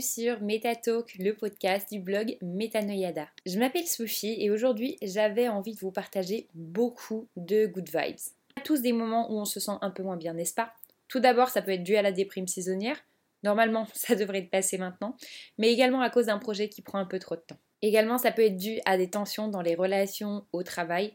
sur MetaTalk, le podcast du blog Metanoyada. Je m'appelle Sophie et aujourd'hui j'avais envie de vous partager beaucoup de good vibes. On a tous des moments où on se sent un peu moins bien, n'est-ce pas? Tout d'abord, ça peut être dû à la déprime saisonnière. Normalement, ça devrait être passé maintenant, mais également à cause d'un projet qui prend un peu trop de temps. Également, ça peut être dû à des tensions dans les relations, au travail.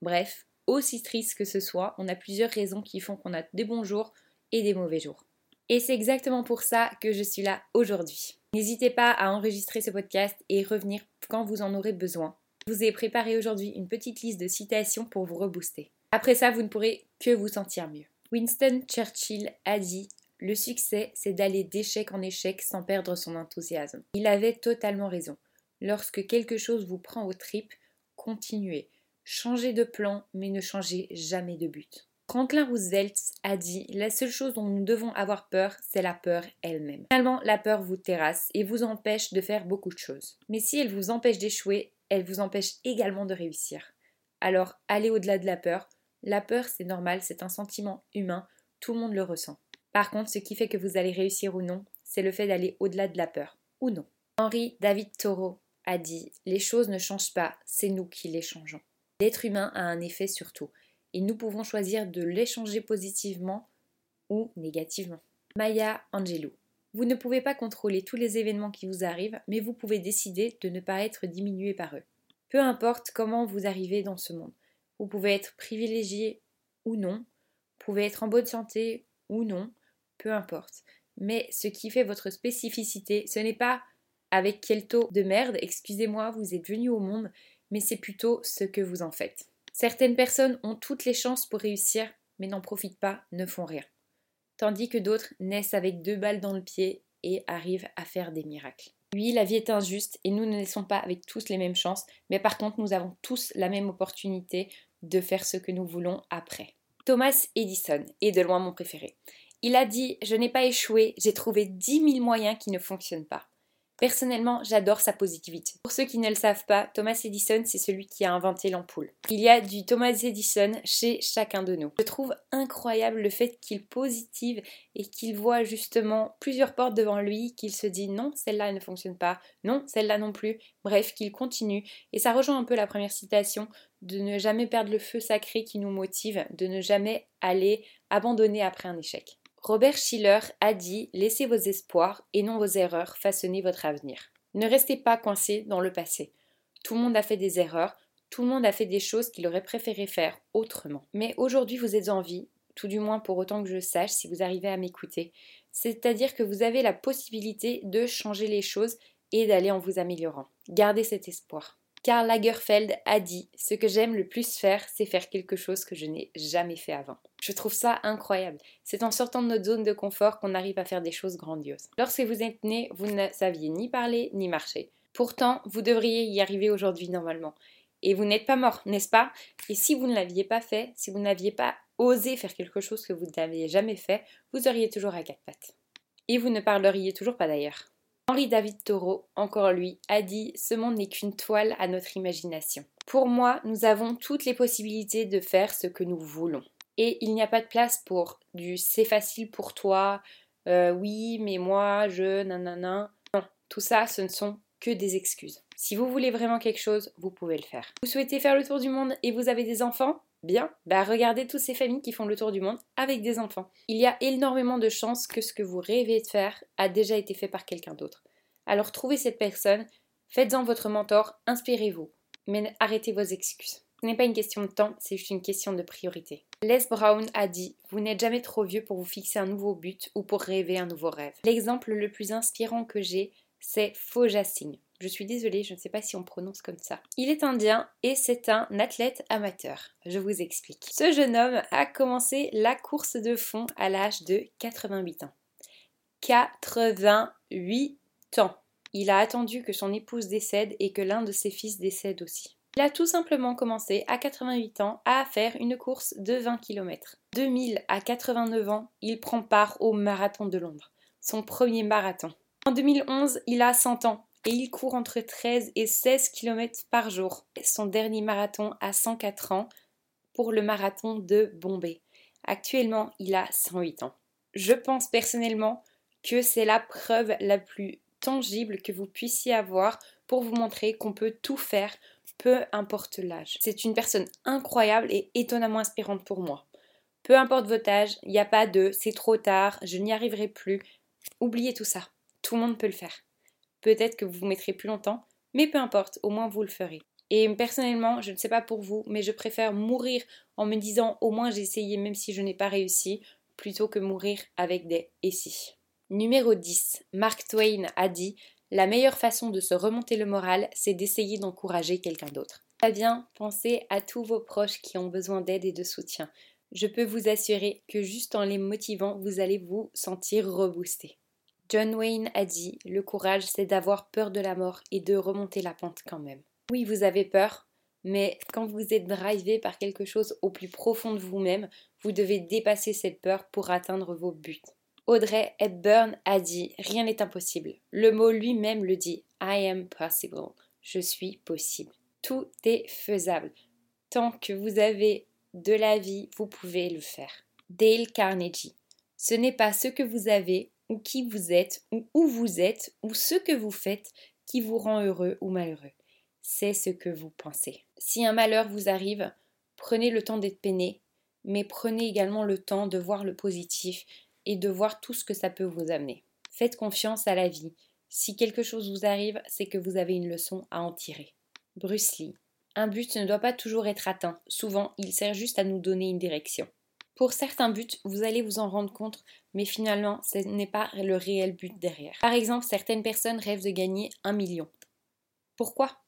Bref, aussi triste que ce soit, on a plusieurs raisons qui font qu'on a des bons jours et des mauvais jours. Et c'est exactement pour ça que je suis là aujourd'hui. N'hésitez pas à enregistrer ce podcast et revenir quand vous en aurez besoin. Je vous ai préparé aujourd'hui une petite liste de citations pour vous rebooster. Après ça, vous ne pourrez que vous sentir mieux. Winston Churchill a dit Le succès, c'est d'aller d'échec en échec sans perdre son enthousiasme. Il avait totalement raison. Lorsque quelque chose vous prend aux tripes, continuez. Changez de plan, mais ne changez jamais de but. Franklin Roosevelt a dit La seule chose dont nous devons avoir peur, c'est la peur elle-même. Finalement, la peur vous terrasse et vous empêche de faire beaucoup de choses. Mais si elle vous empêche d'échouer, elle vous empêche également de réussir. Alors, allez au-delà de la peur. La peur, c'est normal, c'est un sentiment humain, tout le monde le ressent. Par contre, ce qui fait que vous allez réussir ou non, c'est le fait d'aller au-delà de la peur, ou non. Henri David Thoreau a dit Les choses ne changent pas, c'est nous qui les changeons. L'être humain a un effet sur tout et nous pouvons choisir de l'échanger positivement ou négativement. Maya Angelou. Vous ne pouvez pas contrôler tous les événements qui vous arrivent, mais vous pouvez décider de ne pas être diminué par eux. Peu importe comment vous arrivez dans ce monde. Vous pouvez être privilégié ou non, vous pouvez être en bonne santé ou non, peu importe. Mais ce qui fait votre spécificité, ce n'est pas avec quel taux de merde, excusez-moi, vous êtes venu au monde, mais c'est plutôt ce que vous en faites. Certaines personnes ont toutes les chances pour réussir, mais n'en profitent pas, ne font rien. Tandis que d'autres naissent avec deux balles dans le pied et arrivent à faire des miracles. Oui, la vie est injuste et nous ne naissons pas avec tous les mêmes chances, mais par contre nous avons tous la même opportunité de faire ce que nous voulons après. Thomas Edison est de loin mon préféré. Il a dit Je n'ai pas échoué, j'ai trouvé 10 000 moyens qui ne fonctionnent pas. Personnellement, j'adore sa positivité. Pour ceux qui ne le savent pas, Thomas Edison, c'est celui qui a inventé l'ampoule. Il y a du Thomas Edison chez chacun de nous. Je trouve incroyable le fait qu'il positive et qu'il voit justement plusieurs portes devant lui, qu'il se dit non, celle-là ne fonctionne pas, non, celle-là non plus. Bref, qu'il continue. Et ça rejoint un peu la première citation de ne jamais perdre le feu sacré qui nous motive, de ne jamais aller abandonner après un échec. Robert Schiller a dit Laissez vos espoirs et non vos erreurs façonner votre avenir. Ne restez pas coincé dans le passé. Tout le monde a fait des erreurs, tout le monde a fait des choses qu'il aurait préféré faire autrement. Mais aujourd'hui vous êtes en vie, tout du moins pour autant que je sache si vous arrivez à m'écouter. C'est-à-dire que vous avez la possibilité de changer les choses et d'aller en vous améliorant. Gardez cet espoir. Karl Lagerfeld a dit Ce que j'aime le plus faire, c'est faire quelque chose que je n'ai jamais fait avant. Je trouve ça incroyable. C'est en sortant de notre zone de confort qu'on arrive à faire des choses grandioses. Lorsque vous êtes né, vous ne saviez ni parler ni marcher. Pourtant, vous devriez y arriver aujourd'hui normalement. Et vous n'êtes pas mort, n'est-ce pas? Et si vous ne l'aviez pas fait, si vous n'aviez pas osé faire quelque chose que vous n'aviez jamais fait, vous auriez toujours à quatre pattes. Et vous ne parleriez toujours pas d'ailleurs. Henri David Thoreau, encore lui, a dit Ce monde n'est qu'une toile à notre imagination. Pour moi, nous avons toutes les possibilités de faire ce que nous voulons. Et il n'y a pas de place pour du c'est facile pour toi, euh, oui, mais moi, je, nanana. Non, tout ça, ce ne sont que des excuses. Si vous voulez vraiment quelque chose, vous pouvez le faire. Vous souhaitez faire le tour du monde et vous avez des enfants? Bien, bah regardez toutes ces familles qui font le tour du monde avec des enfants. Il y a énormément de chances que ce que vous rêvez de faire a déjà été fait par quelqu'un d'autre. Alors trouvez cette personne, faites-en votre mentor, inspirez-vous, mais arrêtez vos excuses. Ce n'est pas une question de temps, c'est juste une question de priorité. Les Brown a dit Vous n'êtes jamais trop vieux pour vous fixer un nouveau but ou pour rêver un nouveau rêve. L'exemple le plus inspirant que j'ai, c'est Singh. Je suis désolée, je ne sais pas si on prononce comme ça. Il est indien et c'est un athlète amateur. Je vous explique. Ce jeune homme a commencé la course de fond à l'âge de 88 ans. 88 ans. Il a attendu que son épouse décède et que l'un de ses fils décède aussi. Il a tout simplement commencé à 88 ans à faire une course de 20 km. 2000 à 89 ans, il prend part au marathon de Londres, son premier marathon. En 2011, il a 100 ans et il court entre 13 et 16 km par jour. Son dernier marathon à 104 ans pour le marathon de Bombay. Actuellement, il a 108 ans. Je pense personnellement que c'est la preuve la plus tangible que vous puissiez avoir pour vous montrer qu'on peut tout faire, peu importe l'âge. C'est une personne incroyable et étonnamment inspirante pour moi. Peu importe votre âge, il n'y a pas de c'est trop tard, je n'y arriverai plus. Oubliez tout ça. Tout le monde peut le faire. Peut-être que vous vous mettrez plus longtemps, mais peu importe, au moins vous le ferez. Et personnellement, je ne sais pas pour vous, mais je préfère mourir en me disant au moins j'ai essayé même si je n'ai pas réussi, plutôt que mourir avec des et si. Numéro 10. Mark Twain a dit La meilleure façon de se remonter le moral, c'est d'essayer d'encourager quelqu'un d'autre. Très bien, pensez à tous vos proches qui ont besoin d'aide et de soutien. Je peux vous assurer que juste en les motivant, vous allez vous sentir reboosté. John Wayne a dit Le courage, c'est d'avoir peur de la mort et de remonter la pente quand même. Oui, vous avez peur, mais quand vous êtes drivé par quelque chose au plus profond de vous-même, vous devez dépasser cette peur pour atteindre vos buts. Audrey Hepburn a dit Rien n'est impossible. Le mot lui-même le dit I am possible. Je suis possible. Tout est faisable. Tant que vous avez de la vie, vous pouvez le faire. Dale Carnegie. Ce n'est pas ce que vous avez, ou qui vous êtes, ou où vous êtes, ou ce que vous faites qui vous rend heureux ou malheureux c'est ce que vous pensez. Si un malheur vous arrive, prenez le temps d'être peiné, mais prenez également le temps de voir le positif et de voir tout ce que ça peut vous amener. Faites confiance à la vie. Si quelque chose vous arrive, c'est que vous avez une leçon à en tirer. Bruce Lee. Un but ne doit pas toujours être atteint. Souvent, il sert juste à nous donner une direction. Pour certains buts, vous allez vous en rendre compte, mais finalement, ce n'est pas le réel but derrière. Par exemple, certaines personnes rêvent de gagner un million. Pourquoi?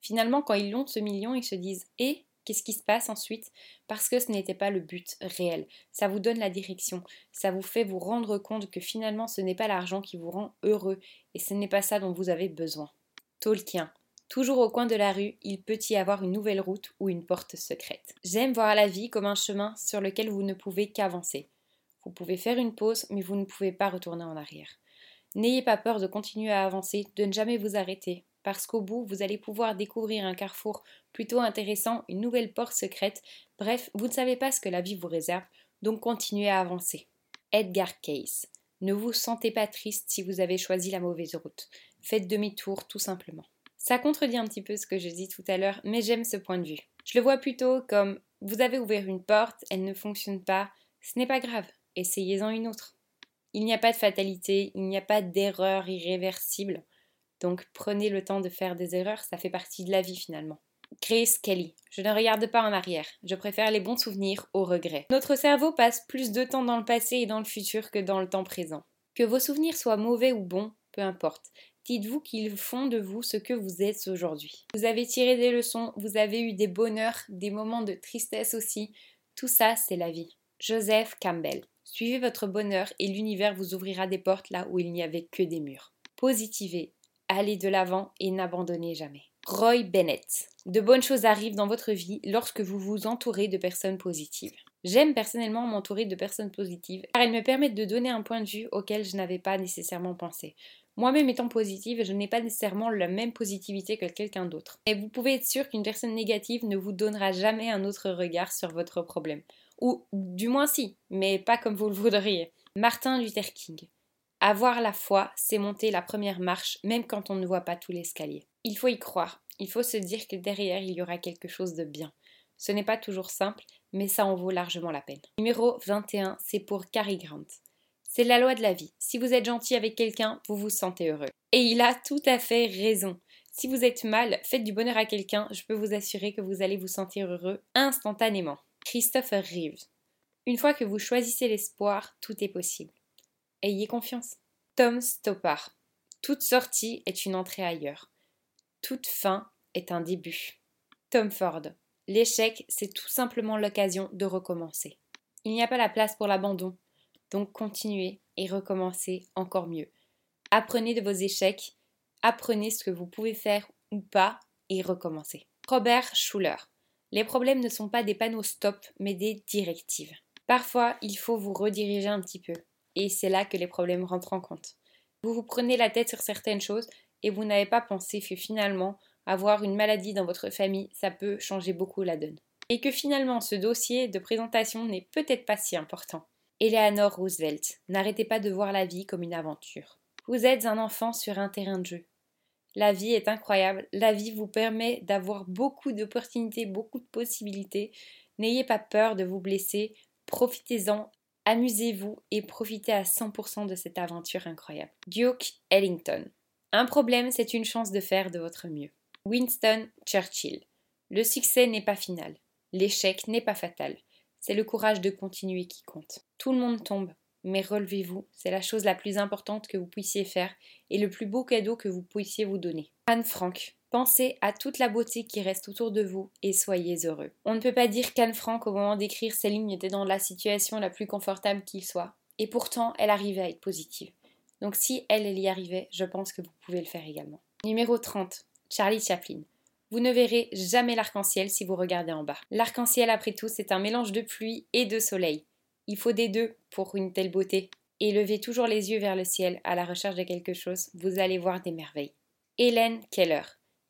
Finalement, quand ils l'ont ce million, ils se disent Et qu'est-ce qui se passe ensuite? Parce que ce n'était pas le but réel. Ça vous donne la direction. Ça vous fait vous rendre compte que finalement, ce n'est pas l'argent qui vous rend heureux et ce n'est pas ça dont vous avez besoin. Tolkien. Toujours au coin de la rue, il peut y avoir une nouvelle route ou une porte secrète. J'aime voir la vie comme un chemin sur lequel vous ne pouvez qu'avancer. Vous pouvez faire une pause, mais vous ne pouvez pas retourner en arrière. N'ayez pas peur de continuer à avancer, de ne jamais vous arrêter, parce qu'au bout, vous allez pouvoir découvrir un carrefour plutôt intéressant, une nouvelle porte secrète. Bref, vous ne savez pas ce que la vie vous réserve, donc continuez à avancer. Edgar Case. Ne vous sentez pas triste si vous avez choisi la mauvaise route. Faites demi-tour tout simplement. Ça contredit un petit peu ce que je dis tout à l'heure, mais j'aime ce point de vue. Je le vois plutôt comme vous avez ouvert une porte, elle ne fonctionne pas, ce n'est pas grave, essayez-en une autre. Il n'y a pas de fatalité, il n'y a pas d'erreur irréversible. Donc prenez le temps de faire des erreurs, ça fait partie de la vie finalement. Grace Kelly. Je ne regarde pas en arrière. Je préfère les bons souvenirs aux regrets. Notre cerveau passe plus de temps dans le passé et dans le futur que dans le temps présent. Que vos souvenirs soient mauvais ou bons, peu importe. Dites-vous qu'ils font de vous ce que vous êtes aujourd'hui. Vous avez tiré des leçons, vous avez eu des bonheurs, des moments de tristesse aussi. Tout ça, c'est la vie. Joseph Campbell. Suivez votre bonheur et l'univers vous ouvrira des portes là où il n'y avait que des murs. Positivez, allez de l'avant et n'abandonnez jamais. Roy Bennett. De bonnes choses arrivent dans votre vie lorsque vous vous entourez de personnes positives. J'aime personnellement m'entourer de personnes positives car elles me permettent de donner un point de vue auquel je n'avais pas nécessairement pensé. Moi-même étant positive, je n'ai pas nécessairement la même positivité que quelqu'un d'autre. Et vous pouvez être sûr qu'une personne négative ne vous donnera jamais un autre regard sur votre problème. Ou du moins si, mais pas comme vous le voudriez. Martin Luther King. Avoir la foi, c'est monter la première marche, même quand on ne voit pas tout l'escalier. Il faut y croire, il faut se dire que derrière il y aura quelque chose de bien. Ce n'est pas toujours simple, mais ça en vaut largement la peine. Numéro 21, c'est pour Cary Grant. C'est la loi de la vie. Si vous êtes gentil avec quelqu'un, vous vous sentez heureux. Et il a tout à fait raison. Si vous êtes mal, faites du bonheur à quelqu'un, je peux vous assurer que vous allez vous sentir heureux instantanément. Christopher Reeves. Une fois que vous choisissez l'espoir, tout est possible. Ayez confiance. Tom Stoppard. Toute sortie est une entrée ailleurs. Toute fin est un début. Tom Ford. L'échec, c'est tout simplement l'occasion de recommencer. Il n'y a pas la place pour l'abandon, donc continuez et recommencez encore mieux. Apprenez de vos échecs, apprenez ce que vous pouvez faire ou pas et recommencez. Robert Schuller. Les problèmes ne sont pas des panneaux stop, mais des directives. Parfois, il faut vous rediriger un petit peu et c'est là que les problèmes rentrent en compte. Vous vous prenez la tête sur certaines choses et vous n'avez pas pensé que finalement, avoir une maladie dans votre famille, ça peut changer beaucoup la donne. Et que finalement, ce dossier de présentation n'est peut-être pas si important. Eleanor Roosevelt, n'arrêtez pas de voir la vie comme une aventure. Vous êtes un enfant sur un terrain de jeu. La vie est incroyable, la vie vous permet d'avoir beaucoup d'opportunités, beaucoup de possibilités. N'ayez pas peur de vous blesser, profitez-en, amusez-vous et profitez à 100% de cette aventure incroyable. Duke Ellington. Un problème, c'est une chance de faire de votre mieux. Winston Churchill. Le succès n'est pas final. L'échec n'est pas fatal. C'est le courage de continuer qui compte. Tout le monde tombe, mais relevez-vous, c'est la chose la plus importante que vous puissiez faire et le plus beau cadeau que vous puissiez vous donner. Anne Frank, pensez à toute la beauté qui reste autour de vous et soyez heureux. On ne peut pas dire qu'Anne Frank, au moment d'écrire ces lignes, était dans la situation la plus confortable qu'il soit, et pourtant elle arrivait à être positive. Donc si elle, elle y arrivait, je pense que vous pouvez le faire également. Numéro 30, Charlie Chaplin. Vous ne verrez jamais l'arc-en-ciel si vous regardez en bas. L'arc-en-ciel, après tout, c'est un mélange de pluie et de soleil. Il faut des deux pour une telle beauté. Et levez toujours les yeux vers le ciel à la recherche de quelque chose, vous allez voir des merveilles. Hélène Keller.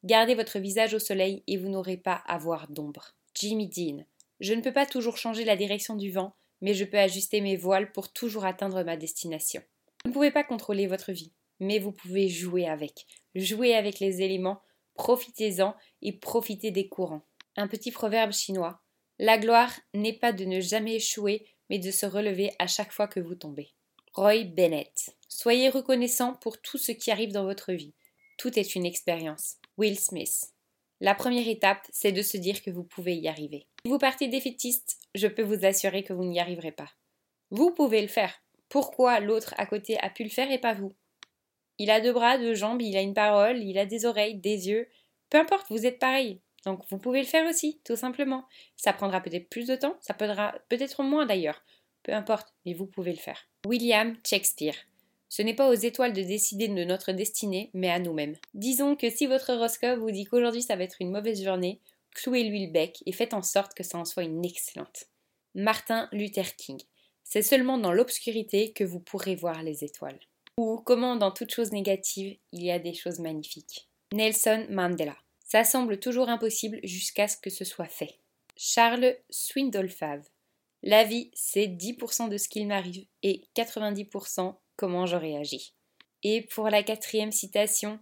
Gardez votre visage au soleil et vous n'aurez pas à voir d'ombre. Jimmy Dean. Je ne peux pas toujours changer la direction du vent, mais je peux ajuster mes voiles pour toujours atteindre ma destination. Vous ne pouvez pas contrôler votre vie, mais vous pouvez jouer avec. Jouer avec les éléments profitez-en et profitez des courants. Un petit proverbe chinois. La gloire n'est pas de ne jamais échouer, mais de se relever à chaque fois que vous tombez. Roy Bennett. Soyez reconnaissant pour tout ce qui arrive dans votre vie. Tout est une expérience. Will Smith. La première étape, c'est de se dire que vous pouvez y arriver. Si vous partez défaitiste, je peux vous assurer que vous n'y arriverez pas. Vous pouvez le faire. Pourquoi l'autre à côté a pu le faire et pas vous? Il a deux bras, deux jambes, il a une parole, il a des oreilles, des yeux. Peu importe, vous êtes pareil. Donc vous pouvez le faire aussi, tout simplement. Ça prendra peut-être plus de temps, ça prendra peut-être moins d'ailleurs. Peu importe, mais vous pouvez le faire. William Shakespeare. Ce n'est pas aux étoiles de décider de notre destinée, mais à nous-mêmes. Disons que si votre horoscope vous dit qu'aujourd'hui ça va être une mauvaise journée, clouez-lui le bec et faites en sorte que ça en soit une excellente. Martin Luther King. C'est seulement dans l'obscurité que vous pourrez voir les étoiles ou comment dans toute chose négative il y a des choses magnifiques. Nelson Mandela. Ça semble toujours impossible jusqu'à ce que ce soit fait. Charles Swindoll-Fave. La vie, c'est 10% de ce qu'il m'arrive et 90% comment je réagis. Et pour la quatrième citation,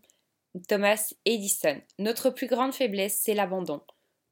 Thomas Edison. Notre plus grande faiblesse, c'est l'abandon.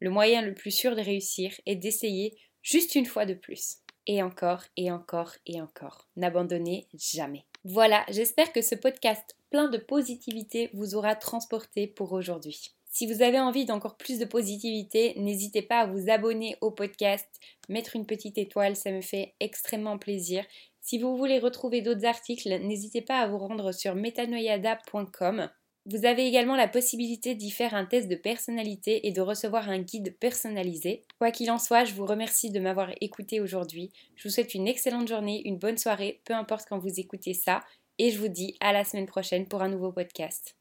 Le moyen le plus sûr de réussir est d'essayer juste une fois de plus. Et encore, et encore, et encore. N'abandonnez jamais. Voilà, j'espère que ce podcast plein de positivité vous aura transporté pour aujourd'hui. Si vous avez envie d'encore plus de positivité, n'hésitez pas à vous abonner au podcast, mettre une petite étoile, ça me fait extrêmement plaisir. Si vous voulez retrouver d'autres articles, n'hésitez pas à vous rendre sur metanoyada.com. Vous avez également la possibilité d'y faire un test de personnalité et de recevoir un guide personnalisé. Quoi qu'il en soit, je vous remercie de m'avoir écouté aujourd'hui. Je vous souhaite une excellente journée, une bonne soirée, peu importe quand vous écoutez ça, et je vous dis à la semaine prochaine pour un nouveau podcast.